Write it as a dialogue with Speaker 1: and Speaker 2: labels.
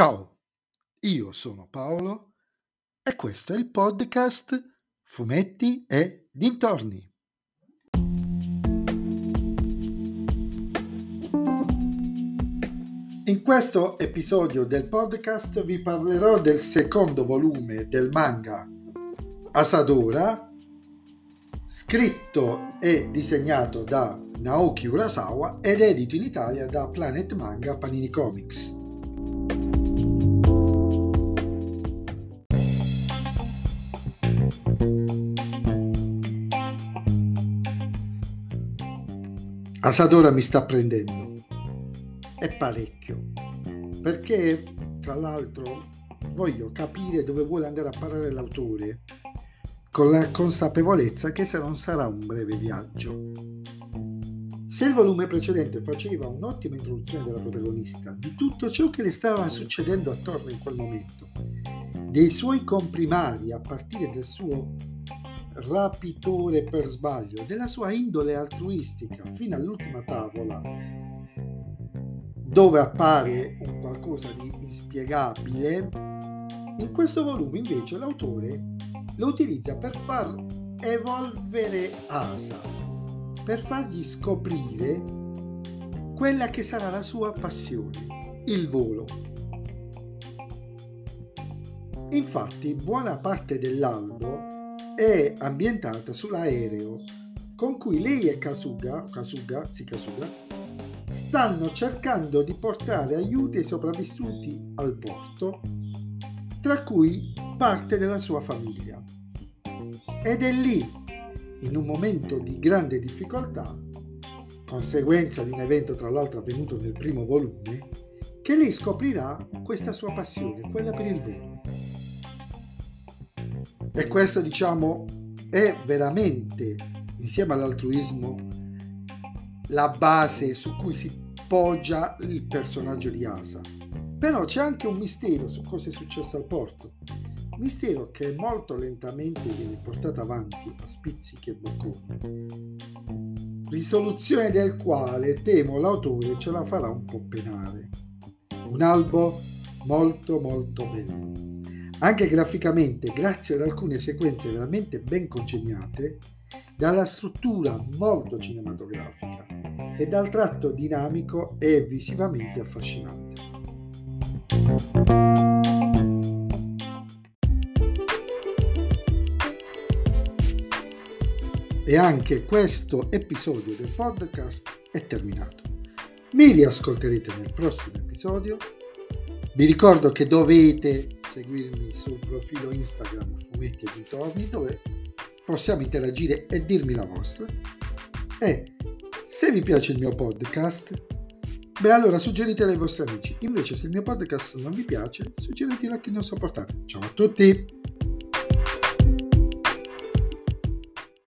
Speaker 1: Ciao, io sono Paolo e questo è il podcast Fumetti e Dintorni. In questo episodio del podcast vi parlerò del secondo volume del manga Asadora, scritto e disegnato da Naoki Urasawa ed edito in Italia da Planet Manga Panini Comics. Asadora mi sta prendendo. È parecchio. Perché, tra l'altro, voglio capire dove vuole andare a parare l'autore, con la consapevolezza che se non sarà un breve viaggio. Se il volume precedente faceva un'ottima introduzione della protagonista, di tutto ciò che le stava succedendo attorno in quel momento, dei suoi comprimari a partire dal suo rapitore per sbaglio, della sua indole altruistica fino all'ultima tavola, dove appare un qualcosa di inspiegabile, in questo volume invece l'autore lo utilizza per far evolvere Asa, per fargli scoprire quella che sarà la sua passione, il volo. Infatti buona parte dell'albo è ambientata sull'aereo con cui lei e Kasuga, Kasuga, sì Kasuga, stanno cercando di portare aiuti ai sopravvissuti al porto, tra cui parte della sua famiglia. Ed è lì, in un momento di grande difficoltà, conseguenza di un evento tra l'altro avvenuto nel primo volume, che lei scoprirà questa sua passione, quella per il volo. E questo, diciamo, è veramente, insieme all'altruismo, la base su cui si poggia il personaggio di Asa. Però c'è anche un mistero su cosa è successo al porto. Mistero che molto lentamente viene portato avanti a spizzichi e bocconi. Risoluzione del quale temo l'autore ce la farà un po' penare. Un albo molto molto bello anche graficamente, grazie ad alcune sequenze veramente ben congegnate, dalla struttura molto cinematografica e dal tratto dinamico e visivamente affascinante. E anche questo episodio del podcast è terminato. Mi riascolterete nel prossimo episodio. Vi ricordo che dovete seguirmi sul profilo Instagram Fumetti e Dintorni dove possiamo interagire e dirmi la vostra. E se vi piace il mio podcast, beh allora suggeritelo ai vostri amici. Invece se il mio podcast non vi piace, suggeritelo a chi non sopportate. Ciao a tutti!